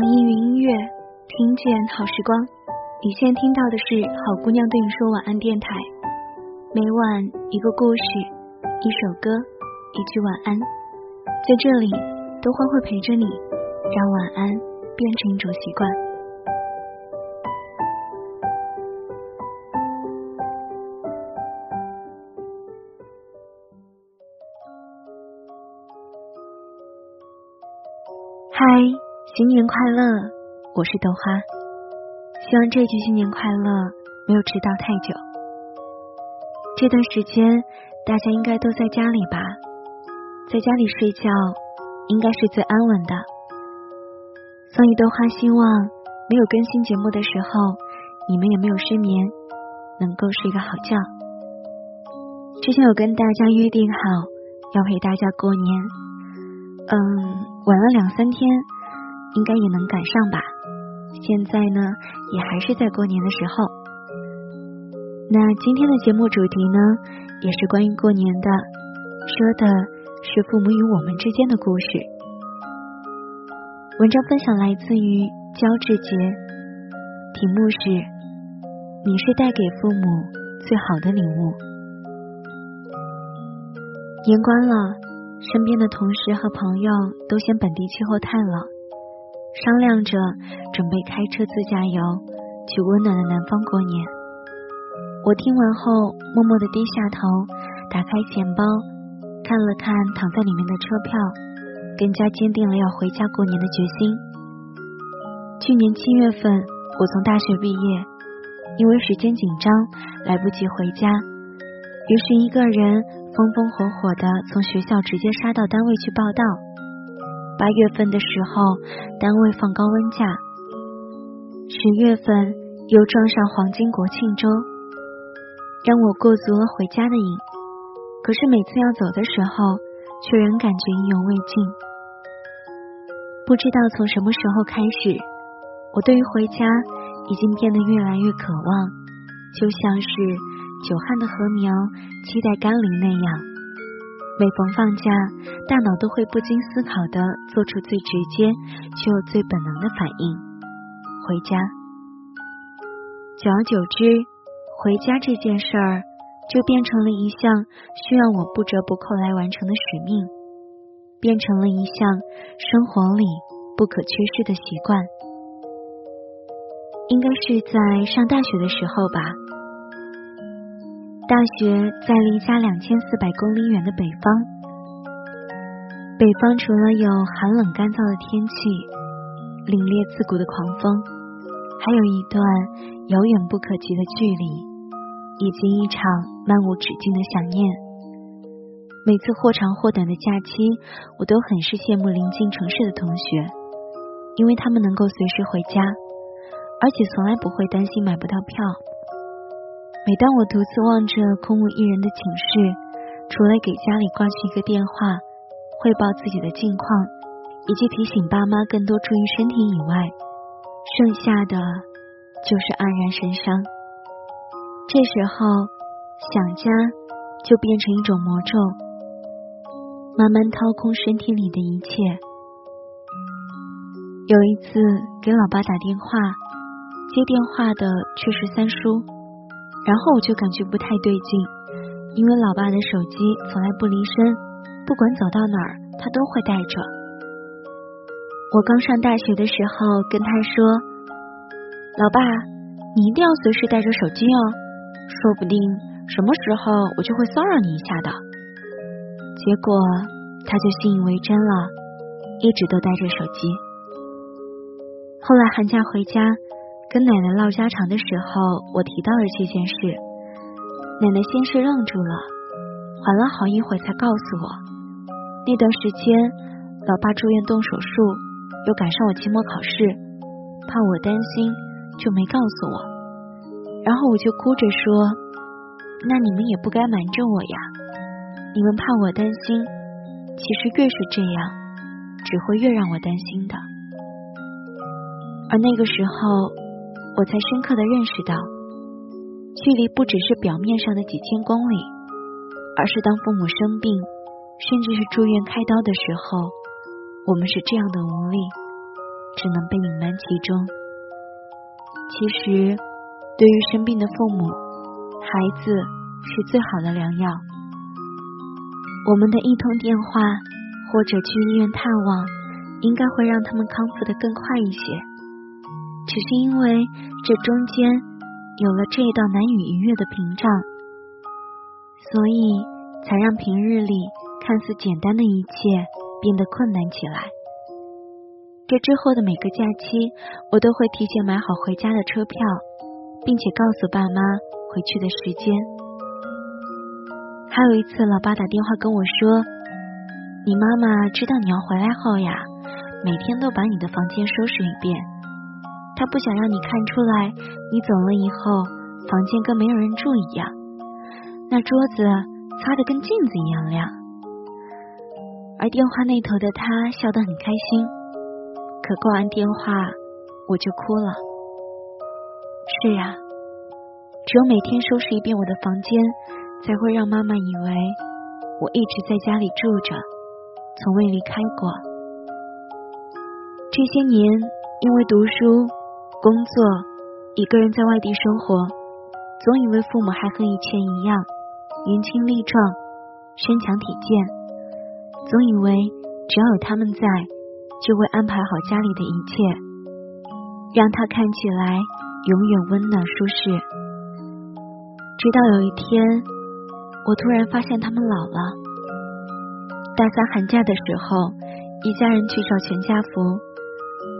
网易云音乐，听见好时光。你现在听到的是好姑娘对你说晚安电台，每晚一个故事，一首歌，一句晚安，在这里，都欢会陪着你，让晚安变成一种习惯。嗨。新年快乐，我是豆花。希望这句新年快乐没有迟到太久。这段时间大家应该都在家里吧？在家里睡觉应该是最安稳的。所以豆花希望没有更新节目的时候，你们也没有失眠，能够睡个好觉。之前有跟大家约定好要陪大家过年，嗯，晚了两三天。应该也能赶上吧。现在呢，也还是在过年的时候。那今天的节目主题呢，也是关于过年的，说的是父母与我们之间的故事。文章分享来自于焦志杰，题目是“你是带给父母最好的礼物”。年关了，身边的同事和朋友都嫌本地气候太冷。商量着准备开车自驾游去温暖的南方过年。我听完后，默默的低下头，打开钱包，看了看躺在里面的车票，更加坚定了要回家过年的决心。去年七月份，我从大学毕业，因为时间紧张，来不及回家，于是一个人风风火火的从学校直接杀到单位去报道。八月份的时候，单位放高温假；十月份又撞上黄金国庆周，让我过足了回家的瘾。可是每次要走的时候，却仍感觉意犹未尽。不知道从什么时候开始，我对于回家已经变得越来越渴望，就像是久旱的禾苗期待甘霖那样。每逢放假，大脑都会不经思考的做出最直接却又最本能的反应：回家。久而久之，回家这件事儿就变成了一项需要我不折不扣来完成的使命，变成了一项生活里不可缺失的习惯。应该是在上大学的时候吧。大学在离家两千四百公里远的北方，北方除了有寒冷干燥的天气、凛冽刺骨的狂风，还有一段遥远不可及的距离，以及一场漫无止境的想念。每次或长或短的假期，我都很是羡慕临近城市的同学，因为他们能够随时回家，而且从来不会担心买不到票。每当我独自望着空无一人的寝室，除了给家里挂去一个电话，汇报自己的近况，以及提醒爸妈更多注意身体以外，剩下的就是黯然神伤。这时候，想家就变成一种魔咒，慢慢掏空身体里的一切。有一次给老爸打电话，接电话的却是三叔。然后我就感觉不太对劲，因为老爸的手机从来不离身，不管走到哪儿他都会带着。我刚上大学的时候跟他说：“老爸，你一定要随时带着手机哦，说不定什么时候我就会骚扰你一下的。”结果他就信以为真了，一直都带着手机。后来寒假回家。跟奶奶唠家常的时候，我提到了这件事，奶奶先是愣住了，缓了好一会儿才告诉我，那段时间老爸住院动手术，又赶上我期末考试，怕我担心，就没告诉我。然后我就哭着说：“那你们也不该瞒着我呀，你们怕我担心，其实越是这样，只会越让我担心的。”而那个时候。我才深刻的认识到，距离不只是表面上的几千公里，而是当父母生病，甚至是住院开刀的时候，我们是这样的无力，只能被隐瞒其中。其实，对于生病的父母，孩子是最好的良药。我们的一通电话或者去医院探望，应该会让他们康复的更快一些。只是因为这中间有了这一道难以逾越的屏障，所以才让平日里看似简单的一切变得困难起来。这之后的每个假期，我都会提前买好回家的车票，并且告诉爸妈回去的时间。还有一次，老爸打电话跟我说：“你妈妈知道你要回来后呀，每天都把你的房间收拾一遍。他不想让你看出来，你走了以后，房间跟没有人住一样。那桌子擦得跟镜子一样亮。”而电话那头的他笑得很开心。可挂完电话，我就哭了。是呀，只有每天收拾一遍我的房间，才会让妈妈以为我一直在家里住着，从未离开过。这些年，因为读书、工作，一个人在外地生活，总以为父母还和以前一样年轻力壮、身强体健，总以为只要有他们在。就会安排好家里的一切，让他看起来永远温暖舒适。直到有一天，我突然发现他们老了。大三寒假的时候，一家人去找全家福，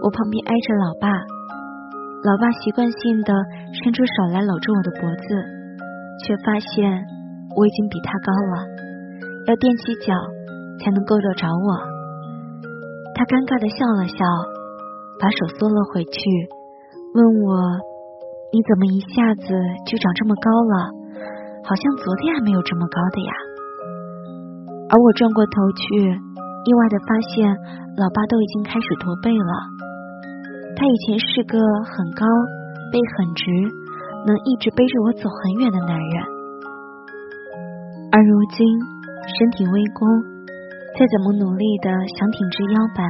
我旁边挨着老爸，老爸习惯性的伸出手来搂住我的脖子，却发现我已经比他高了，要踮起脚才能够得着我。他尴尬的笑了笑，把手缩了回去，问我：“你怎么一下子就长这么高了？好像昨天还没有这么高的呀。”而我转过头去，意外的发现老爸都已经开始驼背了。他以前是个很高、背很直、能一直背着我走很远的男人，而如今身体微弓。再怎么努力的想挺直腰板，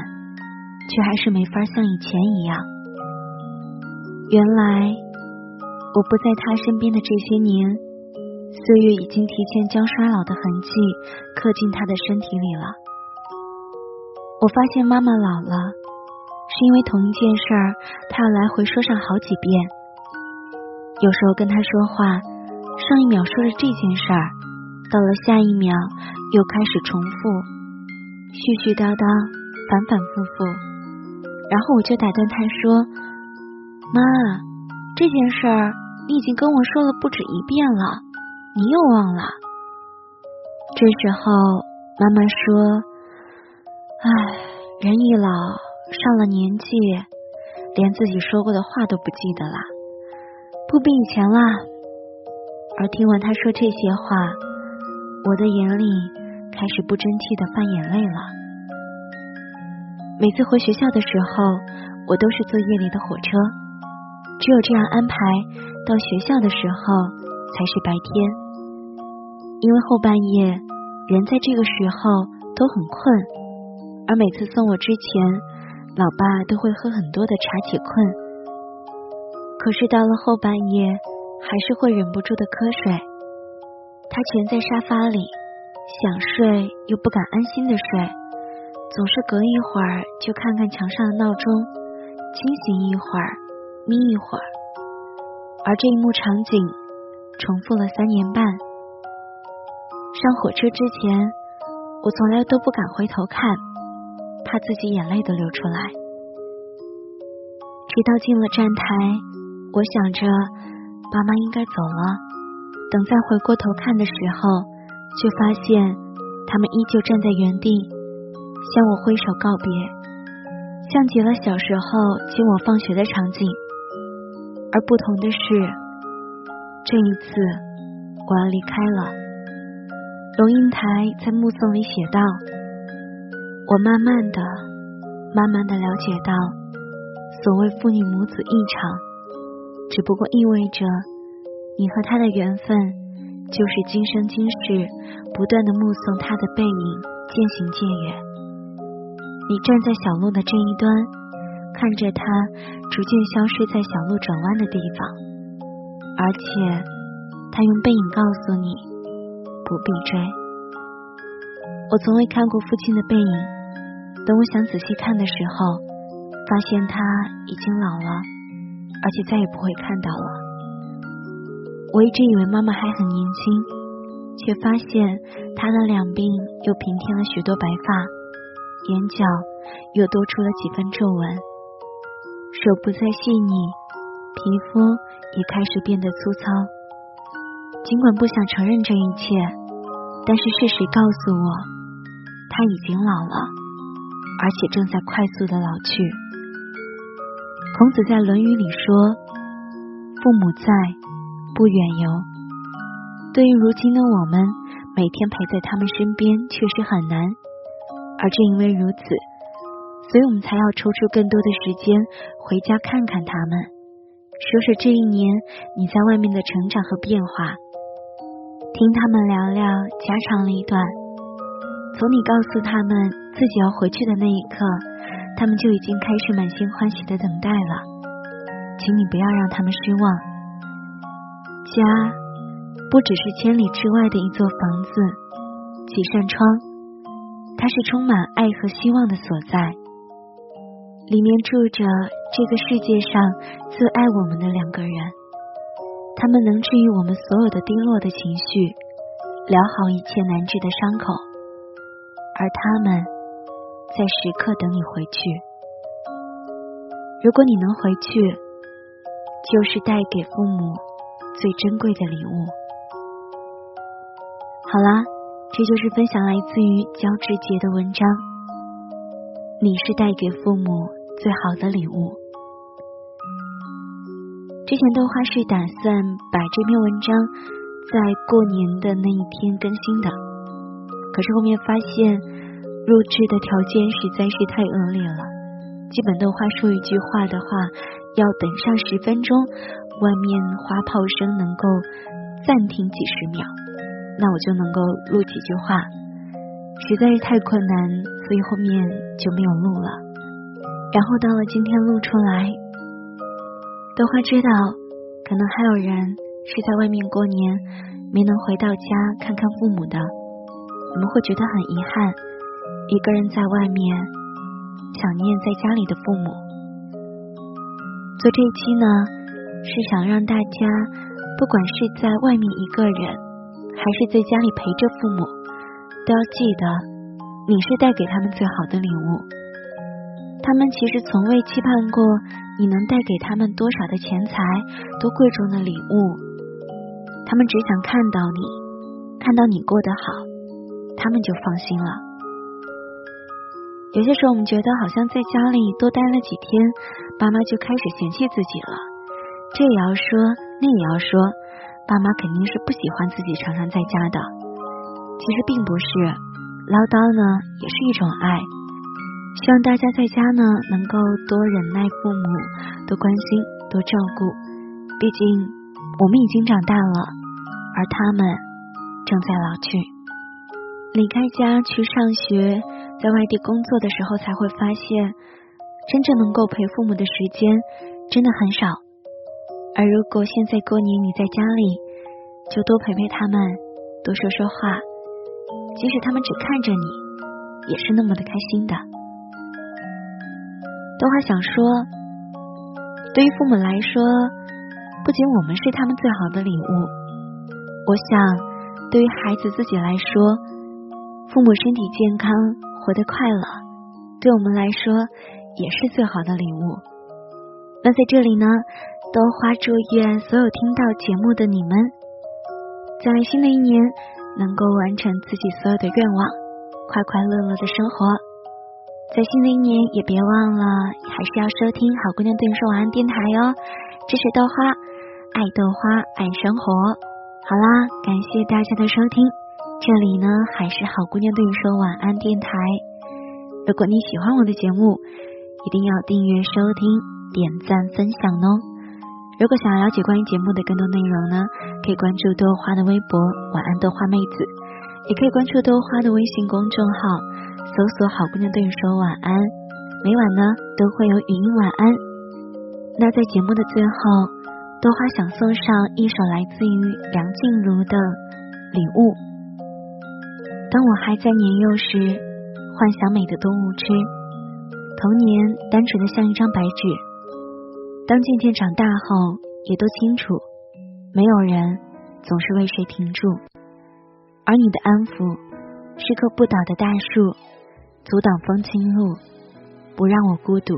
却还是没法像以前一样。原来我不在他身边的这些年，岁月已经提前将衰老的痕迹刻进他的身体里了。我发现妈妈老了，是因为同一件事儿，他要来回说上好几遍。有时候跟他说话，上一秒说着这件事儿，到了下一秒又开始重复。絮絮叨叨，反反复复，然后我就打断他说：“妈，这件事儿你已经跟我说了不止一遍了，你又忘了。”这时候妈妈说：“唉，人一老，上了年纪，连自己说过的话都不记得了，不比以前啦。”而听完他说这些话，我的眼里。开始不争气的泛眼泪了。每次回学校的时候，我都是坐夜里的火车，只有这样安排，到学校的时候才是白天。因为后半夜人在这个时候都很困，而每次送我之前，老爸都会喝很多的茶解困。可是到了后半夜，还是会忍不住的瞌睡。他蜷在沙发里。想睡又不敢安心的睡，总是隔一会儿就看看墙上的闹钟，清醒一会儿，眯一会儿。而这一幕场景重复了三年半。上火车之前，我从来都不敢回头看，怕自己眼泪都流出来。直到进了站台，我想着爸妈应该走了，等再回过头看的时候。却发现他们依旧站在原地，向我挥手告别，像极了小时候接我放学的场景。而不同的是，这一次我要离开了。龙应台在目送里写道：“我慢慢的、慢慢的了解到，所谓父女母子一场，只不过意味着你和他的缘分。”就是今生今世不断的目送他的背影渐行渐远。你站在小路的这一端，看着他逐渐消失在小路转弯的地方，而且他用背影告诉你不必追。我从未看过父亲的背影，等我想仔细看的时候，发现他已经老了，而且再也不会看到了。我一直以为妈妈还很年轻，却发现她的两鬓又平添了许多白发，眼角又多出了几分皱纹。手不再细腻，皮肤也开始变得粗糙。尽管不想承认这一切，但是事实告诉我，他已经老了，而且正在快速的老去。孔子在《论语》里说：“父母在，不远游。”对于如今的我们，每天陪在他们身边确实很难，而正因为如此。所以我们才要抽出更多的时间回家看看他们，说说这一年你在外面的成长和变化，听他们聊聊家长里短。从你告诉他们自己要回去的那一刻，他们就已经开始满心欢喜的等待了。请你不要让他们失望。家不只是千里之外的一座房子，几扇窗，它是充满爱和希望的所在。里面住着这个世界上最爱我们的两个人，他们能治愈我们所有的低落的情绪，疗好一切难治的伤口，而他们在时刻等你回去。如果你能回去，就是带给父母最珍贵的礼物。好啦，这就是分享来自于焦志杰的文章。你是带给父母。最好的礼物。之前豆花是打算把这篇文章在过年的那一天更新的，可是后面发现录制的条件实在是太恶劣了，基本豆花说一句话的话要等上十分钟，外面花炮声能够暂停几十秒，那我就能够录几句话，实在是太困难，所以后面就没有录了。然后到了今天录出来，都会知道，可能还有人是在外面过年没能回到家看看父母的，你们会觉得很遗憾，一个人在外面想念在家里的父母。做这一期呢，是想让大家，不管是在外面一个人，还是在家里陪着父母，都要记得，你是带给他们最好的礼物。他们其实从未期盼过你能带给他们多少的钱财，多贵重的礼物。他们只想看到你，看到你过得好，他们就放心了。有些时候，我们觉得好像在家里多待了几天，爸妈就开始嫌弃自己了。这也要说，那也要说，爸妈肯定是不喜欢自己常常在家的。其实并不是，唠叨呢也是一种爱。希望大家在家呢，能够多忍耐父母，多关心，多照顾。毕竟我们已经长大了，而他们正在老去。离开家去上学，在外地工作的时候，才会发现，真正能够陪父母的时间真的很少。而如果现在过年你在家里，就多陪陪他们，多说说话，即使他们只看着你，也是那么的开心的。都还想说，对于父母来说，不仅我们是他们最好的礼物，我想，对于孩子自己来说，父母身体健康、活得快乐，对我们来说也是最好的礼物。那在这里呢，豆花祝愿所有听到节目的你们，在新的一年能够完成自己所有的愿望，快快乐乐的生活。在新的一年，也别忘了，还是要收听好姑娘对你说晚安电台哟。支持豆花，爱豆花，爱生活。好啦，感谢大家的收听，这里呢还是好姑娘对你说晚安电台。如果你喜欢我的节目，一定要订阅、收听、点赞、分享哦。如果想要了解关于节目的更多内容呢，可以关注豆花的微博“晚安豆花妹子”，也可以关注豆花的微信公众号。搜索“好姑娘对你说晚安”，每晚呢都会有语音晚安。那在节目的最后，多花想送上一首来自于梁静茹的《礼物》。当我还在年幼时，幻想美的多无知，童年单纯的像一张白纸。当渐渐长大后，也都清楚，没有人总是为谁停住，而你的安抚是棵不倒的大树，阻挡风清路，不让我孤独。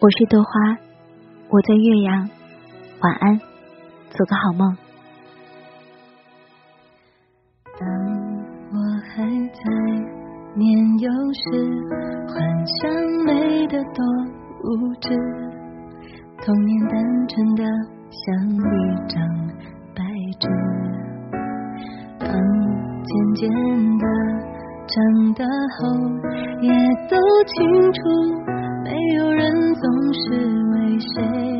我是豆花，我在岳阳，晚安，做个好梦。还在年幼时，幻想美的多。无知，童年单纯的像一张白纸。当渐渐的长大后，也都清楚，没有人总是为谁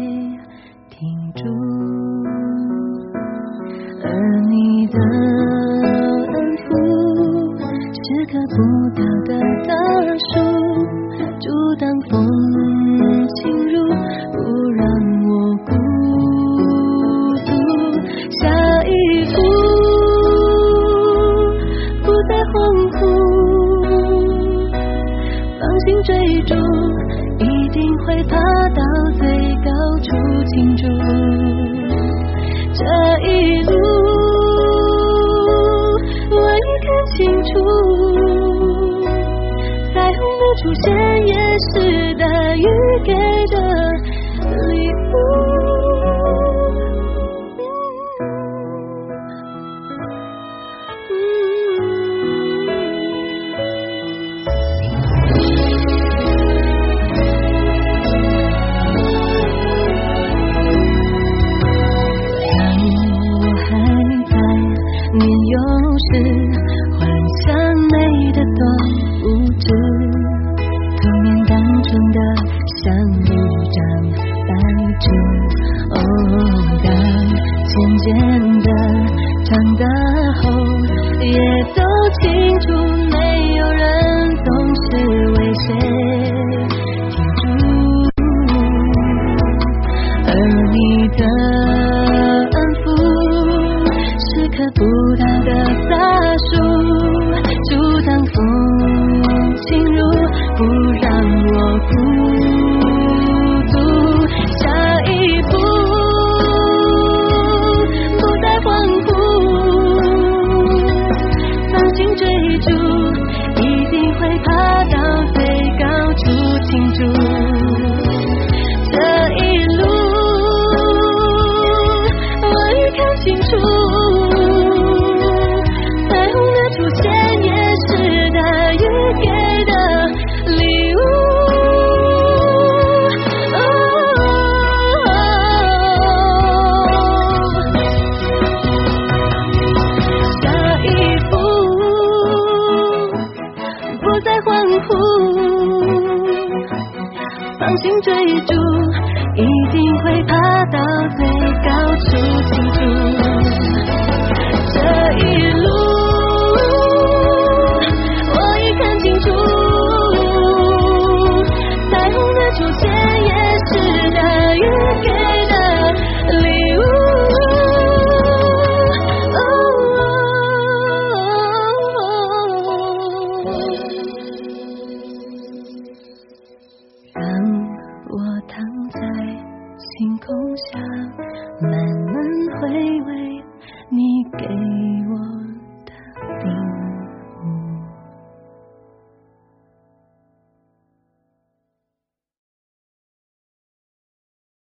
追逐，一定会爬到最高处庆祝。这一路，我已看清楚，彩虹的出现也是大雨给的。